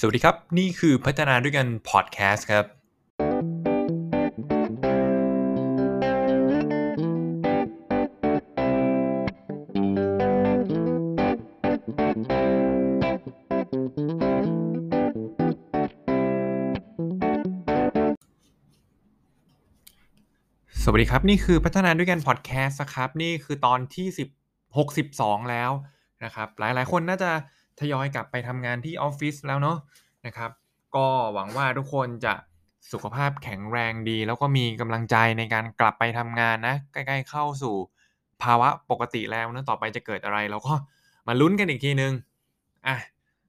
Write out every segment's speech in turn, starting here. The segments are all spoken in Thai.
สวัสดีครับ นี่คือพัฒนาด้วยกันพอดแคสต์ครับ สวัสดีครับ นี่คือพัฒนาด้วยกันพอดแคสต์นะครับ นี่คือตอนที่10 62 แล้วนะครับ หลายๆ คนน่าจะ ทยอยกลับไปทำงานที่ออฟฟิศแล้วเนาะนะครับ ก็หวังว่าทุกคนจะสุขภาพแข็งแรงดี แล้วก็มีกำลังใจในการกลับไปทำงานนะ ใกล้ๆเข้าสู่ภาวะปกติแล้วนะต่อไปจะเกิดอะไรเราก็มาลุ้นกันอีกทีนึงอะ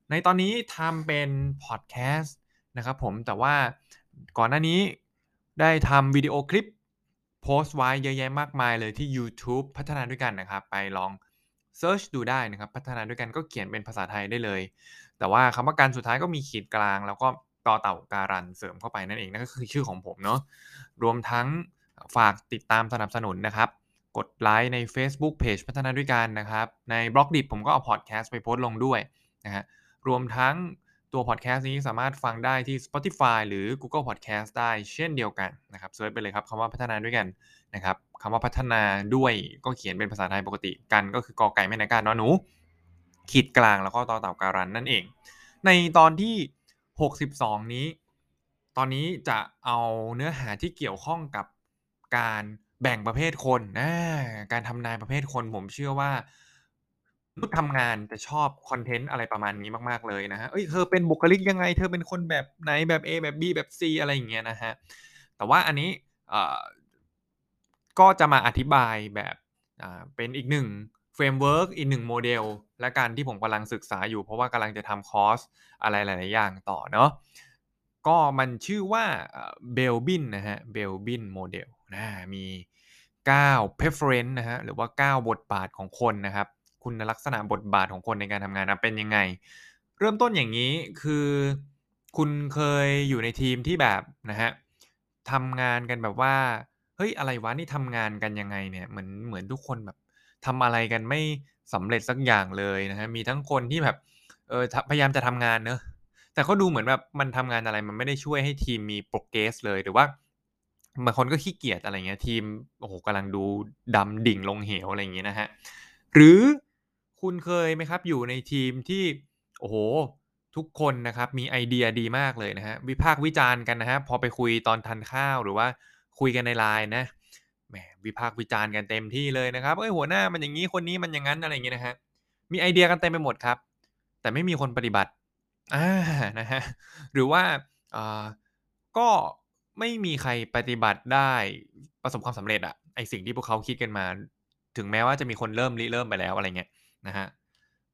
ในตอนนี้ทำเป็นพอดแคสต์นะครับผมแต่ว่าก่อนหน้านี้ได้ทำวิดีโอคลิปโพสต์ไว้เยอะแยะมากมายเลยที่ YouTube พัฒนาด้วยกันนะครับ ไปลอง search ดูได้นะครับพัฒนาด้วยกันก็เขียนเป็นภาษาไทยได้เลย แต่ว่าคำว่ากันสุดท้ายก็มีขีดกลาง แล้วก็ต เต่าการันต์เสริมเข้าไปนั่นเองนั่นก็คือชื่อของผมเนาะรวมทั้งฝากติดตามสนับสนุนนะครับกดไลค์ใน Facebook Page พัฒนาด้วยกันนะครับ ใน Blockdit ผมก็เอาพอดแคสต์ไปโพสต์ลงด้วยนะฮะรวมทั้ง ตัวพอดแคสต์นี้สามารถฟังได้ที่ Spotify หรือ Google Podcast ได้เช่นเดียวกันนะครับ search ไปเลยครับคำว่าพัฒนาด้วยกันนะครับคำว่าพัฒนาด้วยก็เขียนเป็นภาษาไทยปกติกันก็คือกอไก่แม่นากาอนอหนู ขีดกลางแล้วก็ต่อเต่าการันนั่นเอง ในตอนที่ 62 นี้ ตอนนี้จะเอาเนื้อหาที่เกี่ยวข้องกับการแบ่งประเภทคนนะการทำนายประเภทคนผมเชื่อว่า นุษย์ทำงานจะชอบคอนเทนต์อะไรประมาณนี้มาก ๆ เลยนะฮะ เอ้ย เธอเป็นบุคลิกยังไง เธอเป็นคนแบบไหนแบบ A แบบ B แบบ C อะไรอย่างเงี้ยนะฮะ แต่ว่าอันนี้ก็จะมาอธิบายแบบเป็นอีกหนึ่ง framework อีกหนึ่งโมเดล และการที่ผมกำลังศึกษาอยู่เพราะว่ากำลังจะทำคอร์สอะไรหลาย ๆ อย่างต่อเนาะ ก็มันชื่อว่า Belbin นะฮะ Belbin โมเดลนะมี 9 preference นะฮะ หรือว่า 9 บทบาทของคนนะครับ คุณลักษณะบทบาทของคนในการทำงานนะเป็นยังไง เริ่มต้นอย่างนี้คือคุณเคยอยู่ในทีมที่แบบนะฮะทำงานกันแบบว่าเฮ้ยอะไรวะนี่ทำงานกันยังไงเนี่ยเหมือนเหมือนทุกคนแบบทำอะไรกันไม่สำเร็จสักอย่างเลยนะฮะมีทั้งคนที่แบบเออพยายามจะทำงานเนอะแต่ก็ดูเหมือนแบบมันทำงานอะไรมันไม่ได้ช่วยให้ทีมมีโปรเกรสเลยหรือว่าบางคนก็ขี้เกียจอะไรเงี้ยทีมโอ้โหกำลังดูดำดิ่งลงเหวอะไรอย่างเงี้ยนะฮะหรือ คุณเคยไหมครับ อยู่ในทีมที่ โอ้โห ทุกคนนะครับ มีไอเดียดีมากเลยนะฮะ วิพากษ์วิจารณ์กันนะฮะ พอไปคุยตอนทานข้าวหรือว่าคุยกันในไลน์นะ แหม วิพากษ์วิจารณ์กันเต็มที่เลยนะครับ เอ้ย หัวหน้ามันอย่างนี้ คนนี้มันอย่างนั้นอะไรอย่างเงี้ยนะฮะ มีไอเดียกันเต็มไปหมดครับ แต่ไม่มีคนปฏิบัติ อ่า นะฮะ หรือว่า อ่า ก็ไม่มีใครปฏิบัติได้ประสบความสำเร็จอะไอสิ่งที่พวกเขาคิดกันมา ถึงแม้ว่าจะมีคนเริ่มริเริ่มไปแล้วอะไรเงี้ย นะฮะ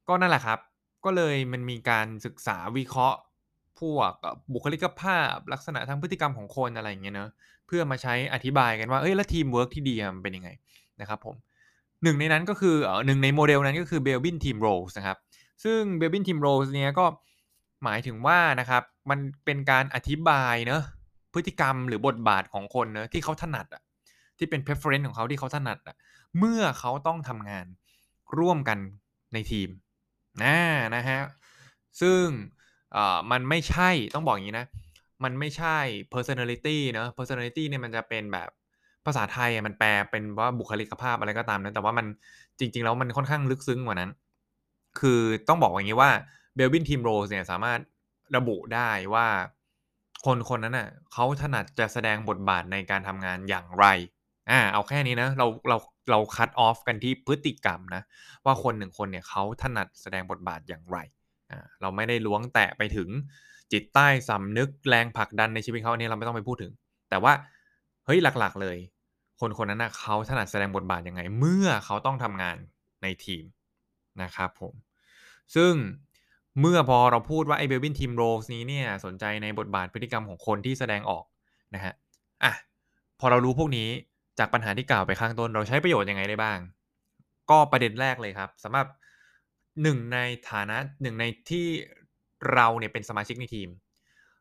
ก็นั่นแหละครับ ก็เลยมันมีการศึกษาวิเคราะห์ พวกบุคลิกภาพลักษณะทางพฤติกรรมของคนอะไรอย่างเงี้ยเนาะเพื่อมาใช้อธิบายกันว่าเอ้ยแล้วทีมเวิร์กที่ดีมันเป็นยังไงนะครับผมหนึ่งในนั้นก็คือเออหนึ่งในโมเดลนั้นก็คือ Belbin team roles นะครับซึ่ง Belbin team roles เนี้ยก็หมายถึงว่านะครับมันเป็นการอธิบายเนาะพฤติกรรมหรือบทบาทของคนเนาะที่เขาถนัดอะที่เป็น preference ของเขาที่เขาถนัดอะเมื่อเขาต้องทำงาน ร่วมกันในทีมนะนะฮะซึ่งมันไม่ใช่ต้องบอกอย่างนี้นะ มันไม่ใช่ personality เนะ personality เนี่ยมันจะเป็นแบบภาษาไทยมันแปลเป็นว่าบุคลิกภาพอะไรก็ตามนะแต่ว่ามันจริง ๆ แล้วมันค่อนข้างลึกซึ้งกว่านั้น คือต้องบอกอย่างนี้ว่าเบลบินทีมโรสเนี่ยสามารถระบุได้ว่าคนคนนั้นน่ะเขาถนัดจะแสดงบทบาทในการทำงานอย่างไร อ่าเอาแค่นี้นะเราเราเราคัดออฟกันที่พฤติกรรมนะว่าคนหนึ่งคนเนี่ยเขาถนัดแสดงบทบาทอย่างไรอ่าเราไม่ได้ล้วงแตะไปถึงจิตใต้สำนึกแรงผลักดันในชีวิตเขาเนี่ยเราไม่ต้องไปพูดถึง แต่ว่าเฮ้ยหลักๆเลย คนคนนั้นนะเขาถนัดแสดงบทบาทยังไง เมื่อเขาต้องทำงานในทีมนะครับผมซึ่งเมื่อพอเราพูดว่าไอ้เบลบินทีมโรสนี้เนี่ยสนใจในบทบาทพฤติกรรมของคนที่แสดงออกนะฮะอะพอเรารู้พวกนี้ จากปัญหาที่กล่าวไปข้างต้น เราใช้ประโยชน์ยังไงได้บ้าง ก็ประเด็นแรกเลยครับสำหรับหนึ่งในฐานะหนึ่งในที่เราเนี่ยเป็นสมาชิกในทีม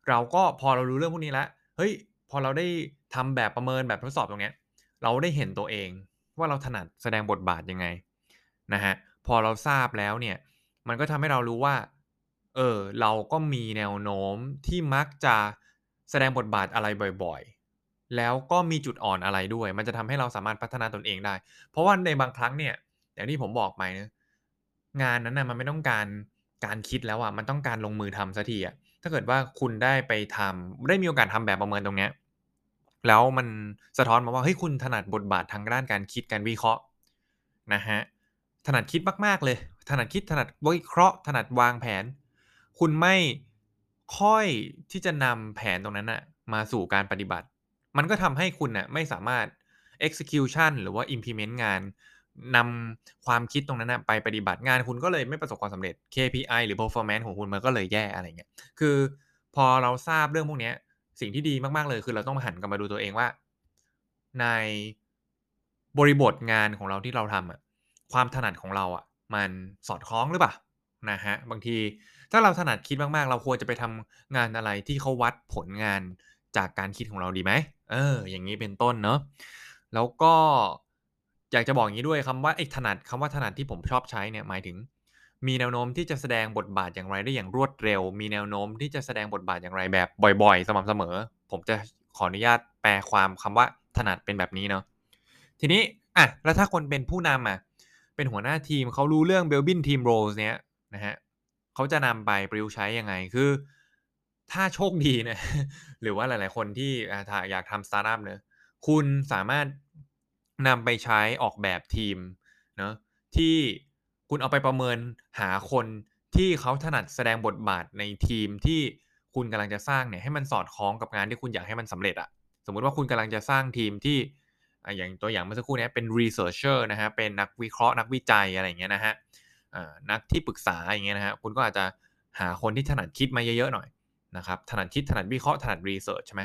เราก็พอเรารู้เรื่องพวกนี้แล้วเฮ้ยพอเราได้ทำแบบประเมินแบบทดสอบตรงเนี้ย เราได้เห็นตัวเองว่าเราถนัดแสดงบทบาทยังไงนะฮะพอเราทราบแล้วเนี่ย มันก็ทำให้เรารู้ว่า เออเราก็มีแนวโน้มที่มักจะแสดงบทบาทอะไรบ่อย แล้วก็มีจุดอ่อนอะไรด้วย มันจะทำให้เราสามารถพัฒนาตนเองได้ เพราะว่าในบางครั้งเนี่ยอย่างที่ผมบอกไปนะงานนั้นน่ะมันไม่ต้องการการคิดแล้วอะมันต้องการลงมือทำเสียทีอะถ้าเกิดว่าคุณได้ไปทำได้มีโอกาสทำแบบประเมินตรงเนี้ยแล้วมันสะท้อนมาว่าเฮ้ยคุณถนัดบทบาททางด้านการคิดการวิเคราะห์นะครับถนัดคิดมาก ๆ เลย ถนัดคิดถนัดวิเคราะห์ ถนัดวางแผน คุณไม่ค่อยที่จะนำแผนตรงนั้นน่ะมาสู่การปฏิบัติ มันก็ทำให้คุณน่ะไม่สามารถ execution หรือว่า implement งานนำความคิดตรงนั้นน่ะไปปฏิบัติงานคุณก็เลยไม่ประสบความสำเร็จ KPI หรือ performance ของคุณมันก็เลยแย่อะไรเงี้ย คือพอเราทราบเรื่องพวกนี้สิ่งที่ดีมากๆเลยคือเราต้องหันกลับมาดูตัวเองว่า ในบริบทงานของเราที่เราทำอะความถนัดของเราอะมันสอดคล้องหรือเปล่า?นะครับบางทีถ้าเราถนัดคิดมากๆ เราควรจะไปทำงานอะไรที่เขาวัดผลงานจากการคิดของเราดีไหม? เออ อย่างงี้เป็นต้นเนาะแล้วก็อยากจะบอกอย่างงี้ด้วยคำว่าไอ้ถนัดคำว่าถนัดที่ผมชอบใช้เนี่ยหมายถึง มีแนวโน้มที่จะแสดงบทบาทอย่างไรได้อย่างรวดเร็ว มีแนวโน้มที่จะแสดงบทบาทอย่างไรแบบบ่อย ๆ สม่ำเสมอ ผมจะขออนุญาตแปลความคำว่าถนัดเป็นแบบนี้เนาะทีนี้อะแล้วถ้าคนเป็นผู้นำอะเป็นหัวหน้าทีมเขารู้เรื่อง Building Team Roles เนี้ยนะครับเขาจะนำไปประยุกต์ใช้ยังไง?คือ ถ้าโชคดีนะ หรือว่าหลาย ๆ คนที่อยากทำสตาร์ตอัปเนะคุณสามารถนำไปใช้ออกแบบทีมเนาะที่คุณเอาไปประเมินหาคนที่เขาถนัดแสดงบทบาทในทีมที่คุณกำลังจะสร้างเนี่ยให้มันสอดคล้องกับงานที่คุณอยากให้มันสำเร็จอะสมมุติว่าคุณกำลังจะสร้างทีมที่อย่างตัวอย่างเมื่อสักครู่เนี้ยเป็น researcher นะครับเป็นนักวิเคราะห์นักวิจัยอะไรอย่างเงี้ยนะครับอ่านักที่ปรึกษาอย่างเงี้ยนะครับคุณก็อาจจะหาคนที่ถนัดคิดมาเยอะๆหน่อย นะครับถนัดคิดถนัดวิเคราะห์ถนัด research ใช่ไหม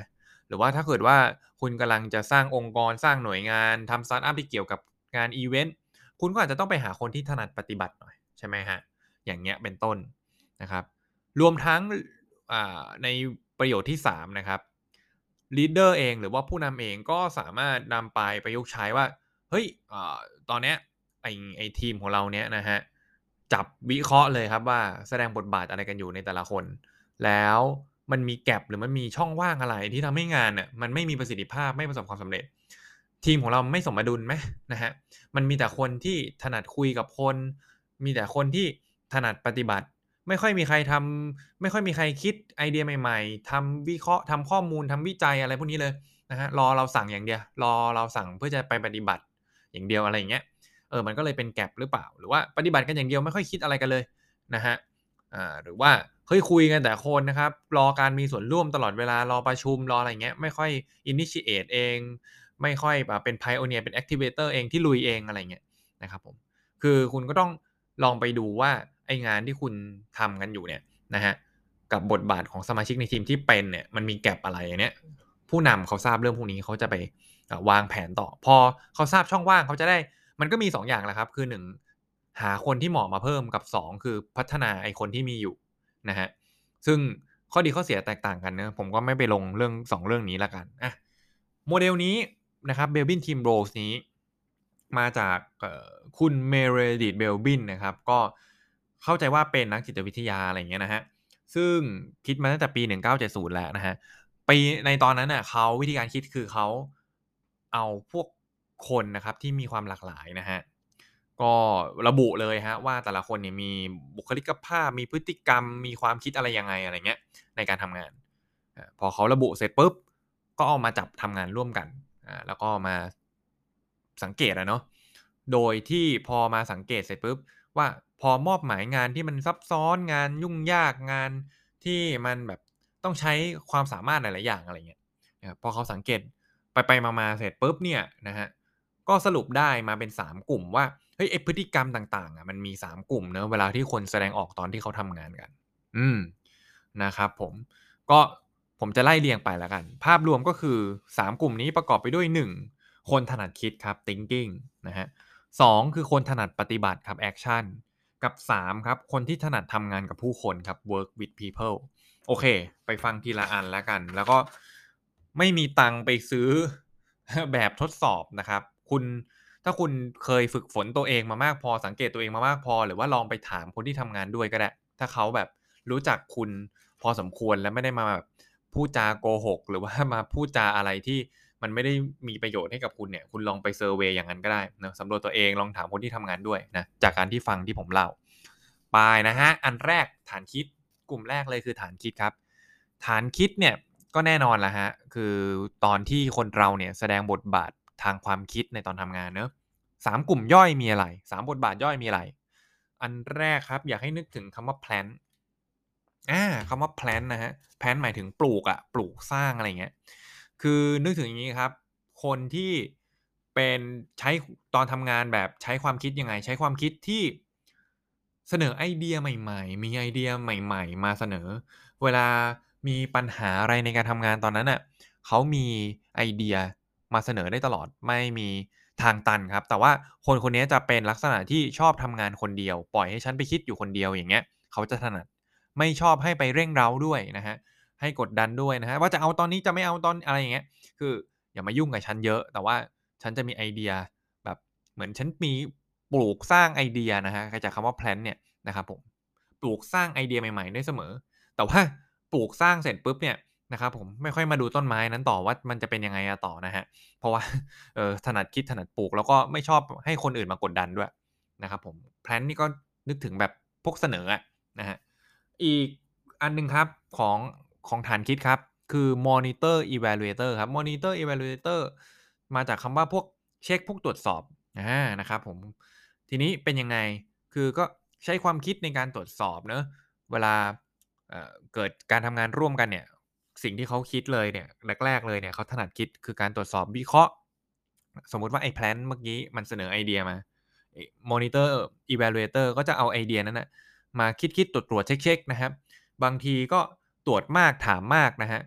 หรือว่าถ้าเกิดว่าคุณกำลังจะสร้างองค์กรสร้างหน่วยงานทำสตาร์ตอัปที่เกี่ยวกับงานอิเวนต์คุณก็อาจจะต้องไปหาคนที่ถนัดปฏิบัติหน่อยใช่ไหมครับอย่างเงี้ยเป็นต้นนะครับ รวมทั้งในประโยชน์ที่ 3 นะครับ leader เองหรือว่าผู้นำเองก็สามารถนำไปประยุกต์ใช้ว่า เฮ้ยอตอนเนี้ยไอ้ไอทีมของเราเนี้ยนะครับจับวิเคราะห์เลยครับว่าแสดงบทบาทอะไรกันอยู่ในแต่ละคน แล้วมันมี gap หรือมันมีช่องว่างอะไรที่ทำให้งานน่ะมันไม่มีประสิทธิภาพไม่ประสบความสำเร็จ ทีมของเราไม่สมดุลไหม?นะครับมันมีแต่คนที่ถนัดคุยกับคน มีแต่คนที่ถนัดปฏิบัติ ไม่ค่อยมีใครทำไม่ค่อยมีใครคิดไอเดียใหม่ ๆทำวิเคราะห์ทำข้อมูลทำวิจัยอะไรพวกนี้เลยนะครับรอเราสั่งอย่างเดียวรอเราสั่งเพื่อจะไปปฏิบัติอย่างเดียวอะไรอย่างเงี้ยเออมันก็เลยเป็น gap หรือเปล่า?หรือว่าปฏิบัติกันอย่างเดียวไม่ค่อยคิดอะไรกันเลยนะครับอ่าหรือว่า เฮ้ยคุยกันแต่คนนะครับ รอการมีส่วนร่วมตลอดเวลารอประชุมรออะไรเงี้ยไม่ค่อย initiate เอง ไม่ค่อยแบบเป็น pioneer เป็น activator เองที่ลุยเองอะไรเงี้ยนะครับผมคือคุณก็ต้องลองไปดูว่าไองานที่คุณทำกันอยู่เนี่ยนะครับกับบทบาทของสมาชิกในทีมที่เป็นเนี่ยมันมี gap อะไรอย่างเนี้ยผู้นำเขาทราบเรื่องพวกนี้เขาจะไปวางแผนต่อ พอเขาทราบช่องว่างเขาจะได้ มันก็มี2ออย่างแหละครับ คือ 1 หาคนที่เหมาะมาเพิ่มกับ 2 คือพัฒนาไอคนที่มีอยู่ นะครับซึ่งข้อดีข้อเสียแตกต่างกันเนะผมก็ไม่ไปลงเรื่อง 2 เรื่องนี้ล้วกันอะโมเดลนี้นะครับ Building Team Roles นี้ มาจากคุณ Meredith Belbin นะครับ ก็เข้าใจว่าเป็นนักจิตวิทยาอะไรเงี้ยนะครับซึ่งคิดมาตั้งแต่ปี 1970 แล้วนะครับปีในตอนนั้นน่ะเขาวิธีการคิดคือเขาเอาพวกคนนะครับที่มีความหลากหลายนะครับ ก็ระบุเลยครับว่าแต่ละคนเนี่ยมีบุคลิกภาพมีพฤติกรรมมีความคิดอะไรยังไงอะไรเงี้ยในการทำงาน พอเขาระบุเสร็จปุ๊บก็เอามาจับทำงานร่วมกันแล้วก็มาสังเกตอะเนาะโดยที่พอมาสังเกตเสร็จปุ๊บว่าพอมอบหมายงานที่มันซับซ้อนงานยุ่งยากงานที่มันแบบต้องใช้ความสามารถหลาย ๆ อย่างอะไรเงี้ยนะพอเขาสังเกตไปๆมาๆเสร็จปุ๊บเนี่ยนะครับก็สรุปได้มาเป็น 3 กลุ่มว่า เฮ้ยไอพฤติกรรมต่างๆอะมันมี3กลุ่มเนาะเวลาที่คนแสดงออกตอนที่เขาทำงานกัน อืมนะครับผมก็ผมจะไล่เรียงไปแล้วกัน ภาพรวมก็คือ 3 กลุ่มนี้ประกอบไปด้วย 1 คนถนัดคิดครับ thinking นะครับ2คือคนถนัดปฏิบัติครับ action กับ 3 ครับ คนที่ถนัดทำงานกับผู้คนครับ work with people โอเค ไปฟังทีละอันแล้วกัน แล้วก็ไม่มีตังค์ไปซื้อแบบทดสอบนะครับ คุณ ถ้าคุณเคยฝึกฝนตัวเองมามากพอสังเกตตัวเองมามากพอ หรือว่าลองไปถามคนที่ทำงานด้วยก็ได้ ถ้าเขาแบบรู้จักคุณพอสมควรและไม่ได้มาแบบพูดจาโกหก หรือว่ามาพูดจาอะไรที่มันไม่ได้มีประโยชน์ให้กับคุณเนี่ย คุณลองไปเซอร์เวยอย่างนั้นก็ได้นะสำรวจตัวเองลองถามคนที่ทำงานด้วยนะจากการที่ฟังที่ผมเล่าไปนะฮะอันแรกฐานคิดกลุ่มแรกเลยคือฐานคิดครับ ฐานคิดเนี่ยก็แน่นอนละฮะคือตอนที่คนเราเนี่ยแสดงบทบาท ทางความคิดในตอนทำงานเนอะสามกลุ่มย่อยมีอะไรสามบทบาทย่อยมีอะไร อันแรกครับอยากให้นึกถึงคำว่า plan อ่าคำว่า plan นะฮะ plan หมายถึงปลูกอะปลูกสร้างอะไรเงี้ยคือนึกถึงอย่างนี้ครับ คนที่เป็นใช้ตอนทำงานแบบใช้ความคิดยังไง ใช้ความคิดที่เสนอไอเดียใหม่ ๆ มีไอเดียใหม่ ๆ มาเสนอ เวลามีปัญหาอะไรในการทำงานตอนนั้นน่ะเขามีไอเดีย มาเสนอได้ตลอดไม่มีทางตันครับ แต่ว่าคนคนนี้จะเป็นลักษณะที่ชอบทำงานคนเดียว ปล่อยให้ฉันไปคิดอยู่คนเดียวอย่างเงี้ย เขาจะถนัดไม่ชอบให้ไปเร่งเร้าด้วยนะฮะให้กดดันด้วยนะฮะว่าจะเอาตอนนี้จะไม่เอาตอนอะไรอย่างเงี้ย คืออย่ามายุ่งกับฉันเยอะ แต่ว่าฉันจะมีไอเดียแบบเหมือนฉันมีปลูกสร้างไอเดียนะฮะจากคำว่า plan เนี่ยนะครับผมปลูกสร้างไอเดียใหม่ๆได้เสมอ แต่ว่าปลูกสร้างเสร็จปุ๊บเนี่ย นะครับผมไม่ค่อยมาดูต้นไม้นั้นต่อว่ามันจะเป็นยังไงต่อนะฮะเพราะว่าเออถนัดคิดถนัดปลูก แล้วก็ไม่ชอบให้คนอื่นมากดดันด้วยนะครับผมแพลนนี่ก็นึกถึงแบบพวกเสนออะนะฮะอีกอันนึงครับของของฐานคิดครับ คือ monitor evaluator ครับ monitor evaluator มาจากคำว่าพวกเช็คพวกตรวจสอบอ่านะครับผมทีนี้เป็นยังไงคือก็ใช้ความคิดในการตรวจสอบเนอะเวลาเกิดการทำงานร่วมกันเนี่ย สิ่งที่เขาคิดเลยเนี่ยแรกๆเลยเนี่ยเขาถนัดคิดคือการตรวจสอบวิเคราะห์ สมมุติว่าไอ้แพลนเมื่อกี้มันเสนอไอเดียมามอนิเตอร์evaluator ก็จะเอาไอเดียนั้นนะมาคิดคิดตรวจตรวจเช็คเช็คนะครับ บางทีก็ตรวจมากถามมากนะฮะ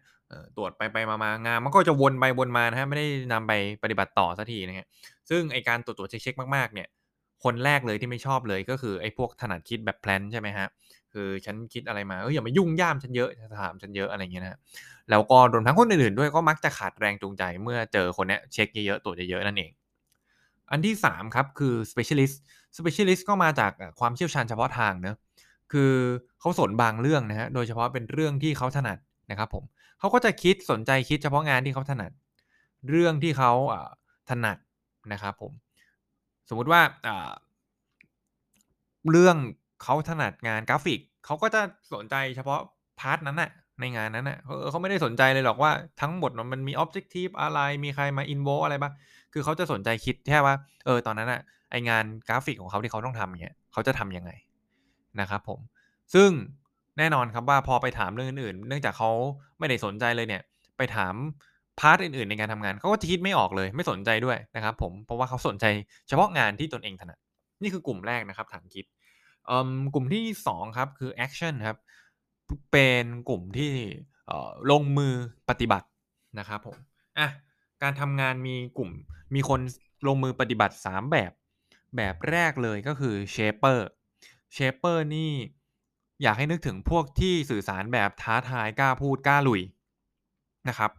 ตรวจไปไปมามางานมันก็จะวนไปวนมานะฮะไม่ได้นำไปปฏิบัติต่อสักทีนะฮะซึ่งไอการตรวจตรวจเช็คเช็คมากๆเนี่ยคนแรกเลยที่ไม่ชอบเลยก็คือไอ้พวกถนัดคิดแบบ plant ใช่ไหมฮะ คือฉันคิดอะไรมาเอออย่ามายุ่งย่ามฉันเยอะถามฉันเยอะอะไรเงี้ยนะแล้วก็รวมทั้งคนอื่นๆด้วยก็มักจะขาดแรงจูงใจเมื่อเจอคนเนี้ยเช็คเยอะๆตรวจเยอะๆนั่นเอง อันที่ 3 ครับคือ specialist specialist ก็มาจากความเชี่ยวชาญเฉพาะทางเนะคือเขาสนบางเรื่องนะฮะโดยเฉพาะเป็นเรื่องที่เขาถนัดนะครับผมเขาก็จะคิดสนใจคิดเฉพาะงานที่เขาถนัด เรื่องที่เขาถนัดนะครับผม สมมุติว่าเรื่อง เขาถนัดงานกราฟิก เขาก็จะสนใจเฉพาะพาร์ทนั้นน่ะในงานนั้นน่ะเขาไม่ได้สนใจเลยหรอกว่าทั้งหมดมันมี objective อะไรมีใครมาอินโวอะไรบ้างคือเขาจะสนใจคิดแค่ว่าเออตอนนั้นน่ะไองานกราฟิกของเขาที่เขาต้องทำเนี่ยเขาจะทำยังไงนะครับผม ซึ่งแน่นอนครับว่าพอไปถามเรื่องอื่นๆ เนื่องจากเขาไม่ได้สนใจเลยเนี่ย ไปถาม part อื่นๆ ในการทำงานเขาก็คิดไม่ออกเลย ไม่สนใจด้วยนะครับผมเพราะว่าเขาสนใจเฉพาะงานที่ตนเองถนัดนี่คือกลุ่มแรกนะครับฐานคิด กลุ่มที่2ครับคือ action ครับ เป็นกลุ่มที่ลงมือปฏิบัตินะครับผมอะการทำงานมีกลุ่มมีคนลงมือปฏิบัติ 3 แบบ แบบแรกเลยก็คือ shaper shaper นี่อยากให้นึกถึงพวกที่สื่อสารแบบท้าทายกล้าพูดกล้าลุยนะครับ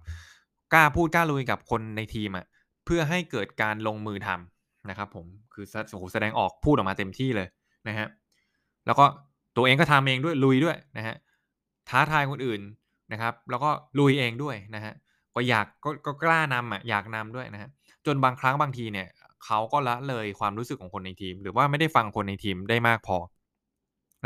กล้าพูดกล้าลุยกับคนในทีมอะเพื่อให้เกิดการลงมือทำนะครับผมคือแสดงออกพูดออกมาเต็มที่เลยนะฮะ แล้วก็ตัวเองก็ทำเองด้วยลุยด้วยนะฮะท้าทายคนอื่นนะครับ แล้วก็ลุยเองด้วยนะฮะก็อยากก็ก็กล้านำอะอยากนำด้วยนะฮะจนบางครั้งบางทีเนี่ยเขาก็ละเลยความรู้สึกของคนในทีม หรือว่าไม่ได้ฟังคนในทีมได้มากพอ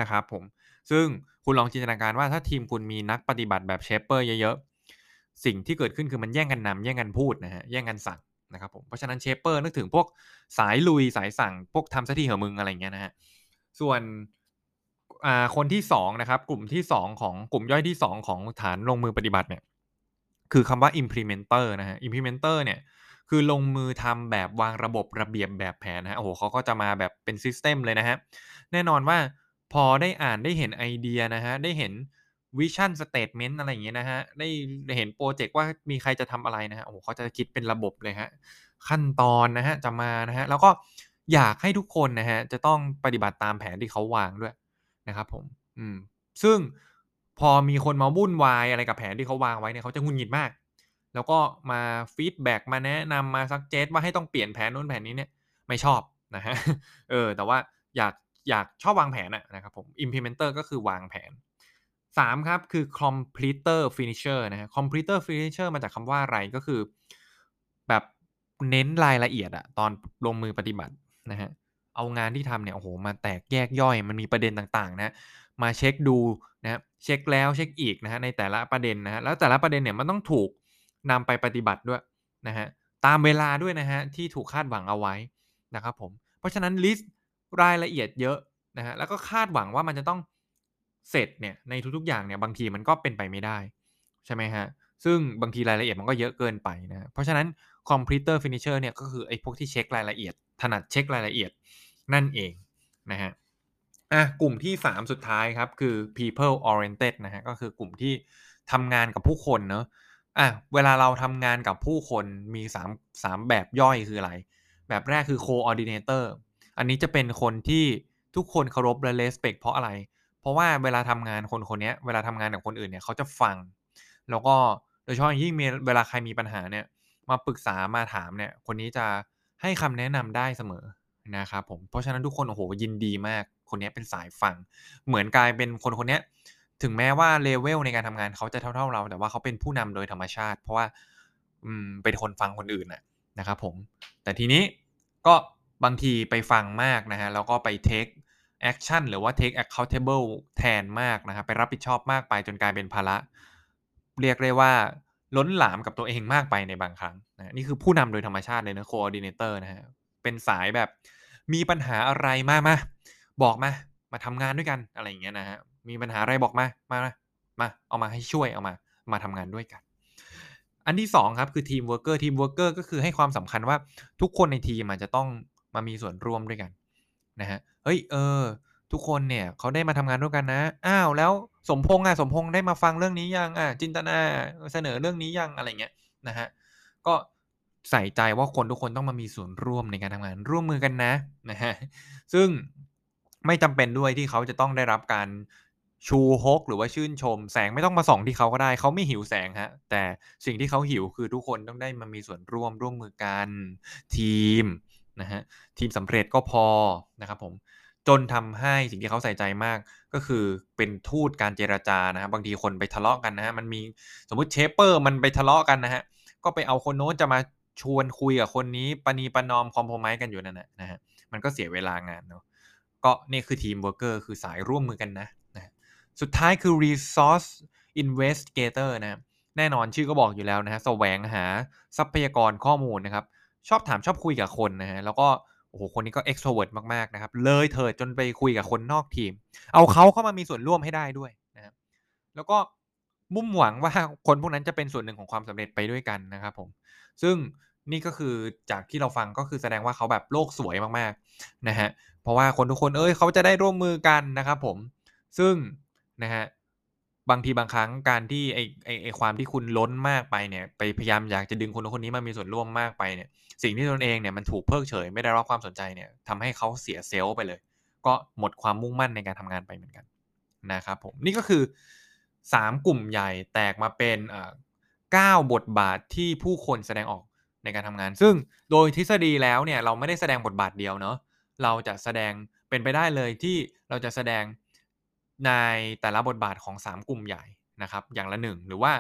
นะครับผมซึ่งคุณลองจินตนาการว่าถ้าทีมคุณมีนักปฏิบัติแบบเชฟเปอร์เยอะๆ สิ่งที่เกิดขึ้นคือมันแย่งกันนำแย่งกันพูดนะฮะแย่งกันสั่งนะครับผมเพราะฉะนั้นเชฟเปอร์นึกถึงพวกสายลุยสายสั่งพวกทำซะทีเหอะมึงอะไรเงี้ยนะฮะส่วน คนที่2นะครับ กลุ่มที่2ของกลุ่มย่อยที่2ของฐานลงมือปฏิบัติเนี่ย คือคำว่า implementer นะฮะ implementer เนี่ยคือลงมือทำแบบวางระบบระเบียบแบบแผนนะฮะโอ้โหเขาก็จะมาแบบเป็น system เลยนะฮะแน่นอนว่าพอได้อ่านได้เห็นไอเดียนะฮะได้เห็น vision statement อะไรอย่างเงี้ยนะฮะได้เห็นโปรเจกต์ว่ามีใครจะทำอะไรนะฮะโอ้โหเขาจะคิดเป็นระบบเลยฮะขั้นตอนนะฮะจะมานะฮะแล้วก็อยากให้ทุกคนนะฮะจะต้องปฏิบัติตามแผนที่เขาวางด้วย นะครับผมอืมซึ่งพอมีคนมาวุ่นวายอะไรกับแผนที่เขาวางไว้เนี่ยเขาจะหงุดหงิดมาก แล้วก็มา feedback มาแนะนำมา suggest ว่าให้ต้องเปลี่ยนแผนนู้นแผนนี้เนี่ยไม่ชอบนะฮะเออแต่ว่าอยากอยากชอบวางแผนนะครับผม implementer ก็คือวางแผน 3 ครับ คือ completer finisher นะฮะ completer finisher มาจากคำว่าอะไรก็คือ แบบเน้นรายละเอียดอะตอนลงมือปฏิบัตินะฮะ เอางานที่ทำเนี่ยโอ้โหมาแตกแยกย่อย มันมีประเด็นต่างๆนะมาเช็คดูนะเช็คแล้วเช็คอีกนะฮะในแต่ละประเด็นนะฮะแล้วแต่ละประเด็นเนี่ยมันต้องถูกนำไปปฏิบัติด้วยนะฮะตามเวลาด้วยนะฮะที่ถูกคาดหวังเอาไว้นะครับผมเพราะฉะนั้นลิสต์รายละเอียดเยอะนะฮะแล้วก็คาดหวังว่ามันจะต้องเสร็จเนี่ยในทุกๆอย่างเนี่ยบางทีมันก็เป็นไปไม่ได้ใช่ไหมฮะซึ่งบางทีรายละเอียดมันก็เยอะเกินไปนะเพราะฉะนั้น completer finisher เนี่ยก็คือไอ้พวกที่เช็ครายละเอียดถนัดเช็ครายละเอียด นั่นเองนะฮะอะกลุ่มที่ 3 สุดท้ายครับคือ people oriented นะฮะก็คือกลุ่มที่ทำงานกับผู้คนเนอะอะเวลาเราทำงานกับผู้คนมี3 3แบบย่อยคืออะไร แบบแรกคือ coordinator อันนี้จะเป็นคนที่ทุกคนเคารพและ respect เพราะอะไร เพราะว่าเวลาทำงานคนคนนี้เวลาทำงานกับคนอื่นเนี่ยเขาจะฟัง แล้วก็โดยเฉพาะยิ่งเวลาใครมีปัญหาเนี่ยมาปรึกษามาถามเนี่ยคนนี้จะให้คำแนะนำได้เสมอ นะครับผมเพราะฉะนั้นทุกคนโอ้โหยินดีมากคนนี้เป็นสายฟัง เหมือนกลายเป็นคนคนนี้ถึงแม้ว่าเลเวลในการทำงานเขาจะเท่า ๆเรา แต่ว่าเขาเป็นผู้นำโดยธรรมชาติ เพราะว่าอืมเป็นคนฟังคนอื่นนะนะครับผมแต่ทีนี้ก็บางทีไปฟังมากนะฮะแล้วก็ไป take action หรือว่า take accountable แทนมากนะครับไปรับผิดชอบมากไปจนกลายเป็นภาระ เรียกได้ว่าล้นหลามกับตัวเองมากไปในบางครั้งนะนี่คือผู้นำโดยธรรมชาติเลยนะ coordinator นะฮะ เป็นสายแบบ มีปัญหาอะไรมามาบอกมา มาทำงานด้วยกันอะไรอย่างเงี้ยนะฮะมีปัญหาอะไรบอกมามามาเอามาให้ช่วยเอามามาทำงานด้วยกัน อันที่2ครับคือ teamworker teamworker ก็คือให้ความสำคัญว่าทุกคนในทีมอาจจะต้องมามีส่วนร่วมด้วยกันนะฮะเฮ้ยเออ ทุกคนเนี่ยเขาได้มาทำงานด้วยกันนะอ้าวแล้วสมพงษ์อะสมพงษ์ได้มาฟังเรื่องนี้ยังอะจินตนาเสนอเรื่องนี้ยังอะไรเงี้ยนะฮะก็ ใส่ใจว่าคนทุกคนต้องมามีส่วนร่วมในการทำงานร่วมมือกันนะนะฮะซึ่งไม่จำเป็นด้วยที่เขาจะต้องได้รับการชูฮกหรือว่าชื่นชม แสงไม่ต้องมาส่องที่เขาก็ได้ เขาไม่หิวแสงฮะแต่สิ่งที่เขาหิวคือทุกคนต้องได้มามีส่วนร่วมร่วมมือกันทีมนะฮะทีมสำเร็จก็พอนะครับผมจนทำให้สิ่งที่เขาใส่ใจมากก็คือเป็นทูตการเจรจานะฮะบางทีคนไปทะเลาะกันนะฮะมันมีสมมุติเชฟเปอร์มันไปทะเลาะกันนะฮะก็ไปเอาคนโน้นจะมา ชวนคุยกับคนนี้ปณีปนอมคอมโพมายกันอยู่นั่นแหละนะฮะมันก็เสียเวลางานเนาะก็นี่คือ teamworker คือสายร่วมมือกันนะนะสุดท้ายคือ resource investigator นะแน่นอนชื่อก็บอกอยู่แล้วนะฮะแสวงหาทรัพยากรข้อมูลนะครับ ชอบถามชอบคุยกับคนนะฮะแล้วก็โอ้โหคนนี้ก็ extrovert มากๆนะครับ เลยเถิดจนไปคุยกับคนนอกทีม เอาเขาเข้ามามีส่วนร่วมให้ได้ด้วยนะครับแล้วก็มุ่งหวังว่าคนพวกนั้นจะเป็นส่วนหนึ่งของความสำเร็จไปด้วยกันนะครับผม ซึ่ง นี่ก็คือจากที่เราฟังก็คือแสดงว่าเขาแบบโลกสวยมากๆนะฮะเพราะว่าคนทุกคนเอ้ยเขาจะได้ร่วมมือกันนะครับผมซึ่งนะฮะบางทีบางครั้งการที่ไอไอไอความที่คุณล้นมากไปเนี่ยไปพยายามอยากจะดึงคนคนนี้มามีส่วนร่วมมากไปเนี่ยสิ่งที่ตนเองเนี่ยมันถูกเพิกเฉยไม่ได้รับความสนใจเนี่ยทำให้เขาเสียเซลล์ไปเลย ก็หมดความมุ่งมั่นในการทำงานไปเหมือนกันนะครับผมนี่ก็คือ 3 กลุ่มใหญ่แตกมาเป็นเก้าบทบาทที่ผู้คนแสดงออก ในการทำงาน ซึ่งโดยทฤษฎีแล้วเนี่ยเราไม่ได้แสดงบทบาทเดียวเนาะเราจะแสดงเป็นไปได้เลยที่เราจะแสดงในแต่ละบทบาทของ 3 กลุ่มใหญ่นะครับ อย่างละหนึ่งหรือว่า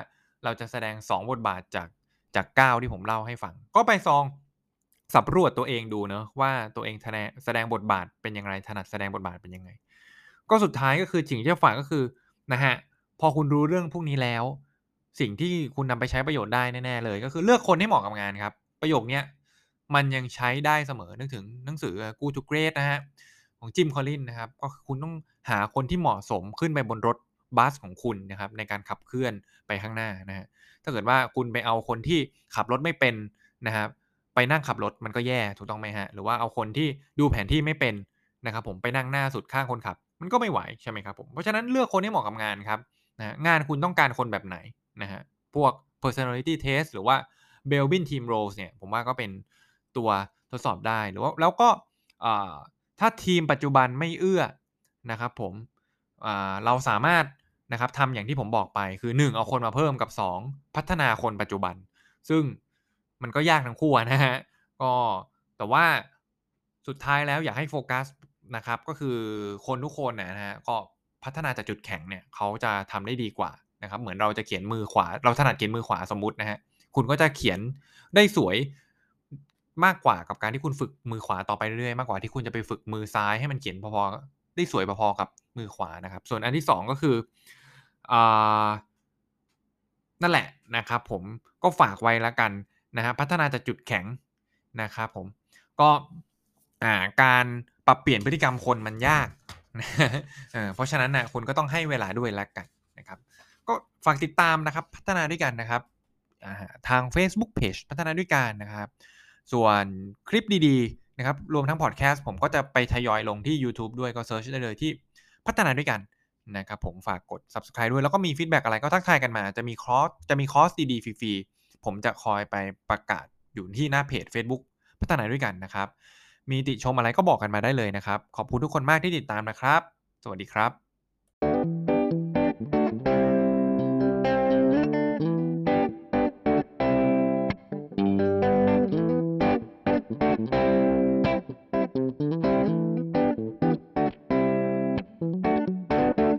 เราจะแสดง 2 บทบาทจากจาก 9 ที่ผมเล่าให้ฟัง ก็ไปซองสำรวจตัวเองดูเนาะว่าตัวเองแสดงบทบาทเป็นยังไงถนัดแสดงบทบาทเป็นยังไง ก็สุดท้ายก็คือสิ่งที่จะฝากก็คือนะฮะพอคุณรู้เรื่องพวกนี้แล้ว สิ่งที่คุณนำไปใช้ประโยชน์ได้แน่ๆเลย ก็คือเลือกคนให้เหมาะกับงานครับ ประโยคนี้มันยังใช้ได้เสมอนึกถึงหนังสือ Good to Great นะฮะของจิมคอลลินนะครับก็คุณต้องหาคนที่เหมาะสมขึ้นไปบนรถบัสของคุณนะครับในการขับเคลื่อนไปข้างหน้านะฮะถ้าเกิดว่าคุณไปเอาคนที่ขับรถไม่เป็นนะครับไปนั่งขับรถมันก็แย่ถูกต้องไหมฮะหรือว่าเอาคนที่ดูแผนที่ไม่เป็นนะครับผมไปนั่งหน้าสุดข้างคนขับ มันก็ไม่ไหวใช่ไหมครับผมเพราะฉะนั้นเลือกคนที่เหมาะกับงานครับนะงานคุณต้องการคนแบบไหน นะฮะ พวก personality test หรือว่า Belbin Team Roles เนี่ย ผมว่าก็เป็นตัวทดสอบได้หรือว่าแล้วก็ถ้าทีมปัจจุบันไม่เอื้อนะครับผมเราสามารถนะครับทำอย่างที่ผมบอกไปคือ 1 เอาคนมาเพิ่มกับ 2 พัฒนาคนปัจจุบัน ซึ่งมันก็ยากทั้งคู่นะฮะก็แต่ว่าสุดท้ายแล้วอยากให้โฟกัสนะครับ ก็คือคนทุกคนนะฮะก็พัฒนาจากจุดแข็งเนี่ยเขาจะทำได้ดีกว่า นะครับ เหมือนเราจะเขียนมือขวา เราถนัดเขียนมือขวาสมมุตินะฮะ คุณก็จะเขียนได้สวยมากกว่ากับการที่คุณฝึกมือขวาต่อไปเรื่อยๆมากกว่าที่คุณจะไปฝึกมือซ้ายให้มันเขียนพอๆได้สวยพอๆกับมือขวานะครับ ส่วนอันที่สองก็คืออ่านั่นแหละนะครับ ผมก็ฝากไว้แล้วกันนะฮะพัฒนาจากจุดแข็งนะครับผมก็อ่าการปรับเปลี่ยนพฤติกรรมคนมันยากเออเพราะฉะนั้นนะคุณก็ต้องให้เวลาด้วยแล้วกัน ก็ฝากติดตามนะครับ พัฒนาด้วยกันนะครับทาง Facebook Page พัฒนาด้วยกันนะครับ ส่วนคลิปดีๆนะครับรวมทั้งพอดแคสต์ผมก็จะไปทยอยลงที่ YouTube ด้วยก็เซิร์ชได้เลยที่พัฒนาด้วยกันนะครับผมฝากกด subscribe ด้วยแล้วก็มี feedback อะไรก็ทักทายกันมา จะมีคอร์สจะมีคอร์สดีๆฟรีๆผมจะคอยไปประกาศอยู่ที่หน้าเพจ Facebook พัฒนาด้วยกันนะครับ มีติชมอะไรก็บอกกันมาได้เลยนะครับ ขอบคุณทุกคนมากที่ติดตามนะครับ สวัสดีครับ